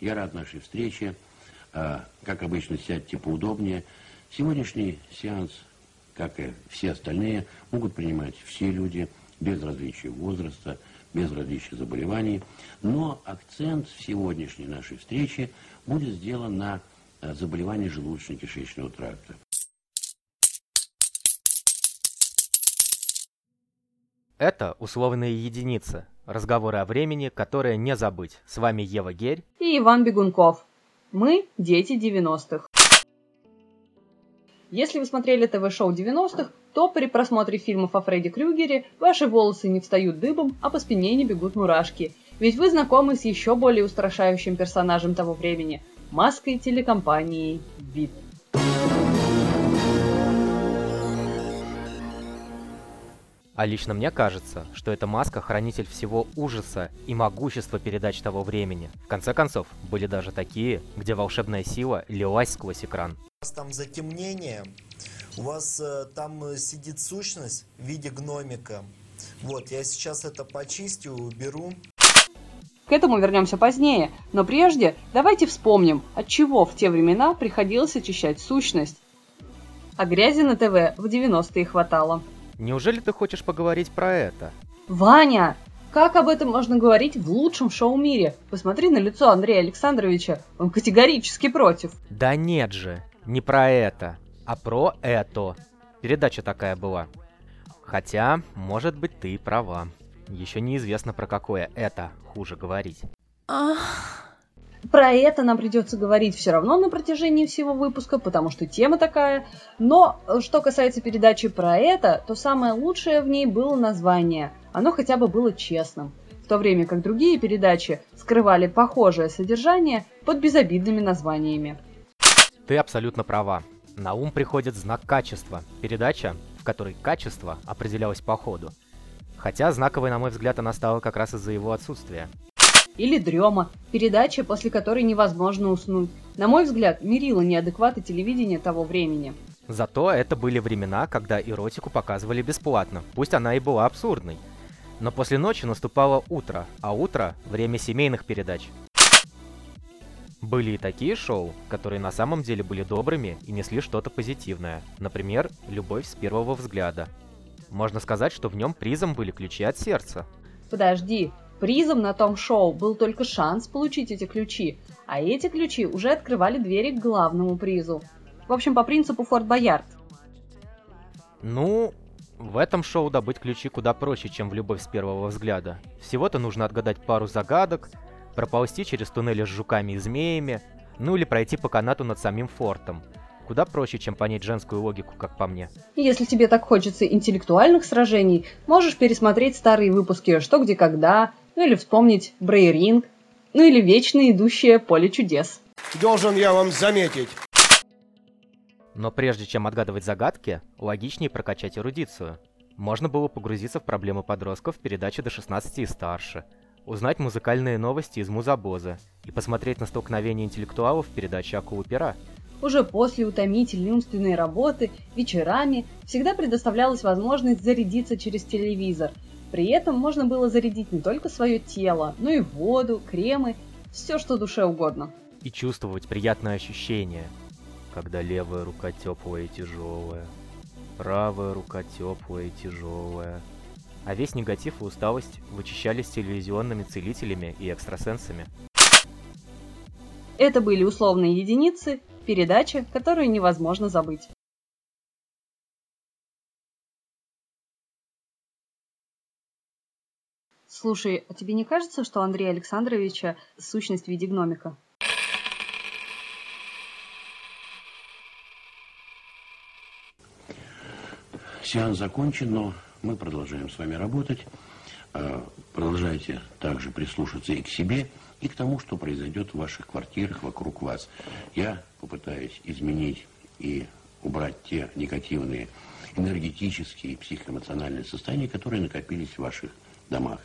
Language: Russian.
Я рад нашей встрече. А, как обычно, сядьте поудобнее. Сегодняшний сеанс, как и все остальные, могут принимать все люди без различия возраста, без различия заболеваний. Но акцент в сегодняшней нашей встрече будет сделан на а, заболевании желудочно-кишечного тракта. Это условные единицы. Разговоры о времени, которые не забыть. С вами Ева Герь и Иван Бегунков. Мы – дети 90-х. Если вы смотрели ТВ-шоу 90-х, то при просмотре фильмов о Фредди Крюгере ваши волосы не встают дыбом, а по спине не бегут мурашки. Ведь вы знакомы с еще более устрашающим персонажем того времени – маской телекомпании «Вид». А лично мне кажется, что эта маска – хранитель всего ужаса и могущества передач того времени. В конце концов, были даже такие, где волшебная сила лилась сквозь экран. У вас там затемнение, у вас э, там э, сидит сущность в виде гномика. Вот, я сейчас это почистю, уберу. К этому вернемся позднее, но прежде давайте вспомним, от чего в те времена приходилось очищать сущность. А грязи на ТВ в 90-е хватало. Неужели ты хочешь поговорить про это? Ваня! Как об этом можно говорить в лучшем шоу-мире? Посмотри на лицо Андрея Александровича, он категорически против. Да нет же, не про это, а про это. Передача такая была. Хотя, может быть, ты права. Еще неизвестно, про какое это хуже говорить. Ах... Про это нам придется говорить все равно на протяжении всего выпуска, потому что тема такая. Но э, что касается передачи про это, то самое лучшее в ней было название. Оно хотя бы было честным. В то время как другие передачи скрывали похожее содержание под безобидными названиями. Ты абсолютно права. На ум приходит знак качества. Передача, в которой качество определялось по ходу. Хотя знаковой, на мой взгляд, она стала как раз из-за его отсутствия или дрема, передача, после которой невозможно уснуть. На мой взгляд, мерила неадекваты телевидения того времени. Зато это были времена, когда эротику показывали бесплатно, пусть она и была абсурдной. Но после ночи наступало утро, а утро — время семейных передач. Были и такие шоу, которые на самом деле были добрыми и несли что-то позитивное. Например, «Любовь с первого взгляда». Можно сказать, что в нем призом были ключи от сердца. Подожди, Призом на том шоу был только шанс получить эти ключи, а эти ключи уже открывали двери к главному призу. В общем, по принципу Форт Боярд. Ну, в этом шоу добыть ключи куда проще, чем в «Любовь с первого взгляда». Всего-то нужно отгадать пару загадок, проползти через туннели с жуками и змеями, ну или пройти по канату над самим фортом. Куда проще, чем понять женскую логику, как по мне. Если тебе так хочется интеллектуальных сражений, можешь пересмотреть старые выпуски «Что, где, когда», ну или вспомнить Брейринг, ну или вечно идущее поле чудес. Должен я вам заметить. Но прежде чем отгадывать загадки, логичнее прокачать эрудицию. Можно было погрузиться в проблемы подростков в передаче до 16 и старше, узнать музыкальные новости из музабоза и посмотреть на столкновение интеллектуалов в передаче «Акулы пера». Уже после утомительной умственной работы вечерами всегда предоставлялась возможность зарядиться через телевизор – при этом можно было зарядить не только свое тело, но и воду, кремы, все, что душе угодно. И чувствовать приятное ощущение, когда левая рука теплая и тяжелая, правая рука теплая и тяжелая. А весь негатив и усталость вычищались телевизионными целителями и экстрасенсами. Это были условные единицы, передача, которую невозможно забыть. Слушай, а тебе не кажется, что Андрея Александровича сущность в виде гномика? Сеанс закончен, но мы продолжаем с вами работать. А, продолжайте также прислушаться и к себе, и к тому, что произойдет в ваших квартирах вокруг вас. Я попытаюсь изменить и убрать те негативные энергетические и психоэмоциональные состояния, которые накопились в ваших домах.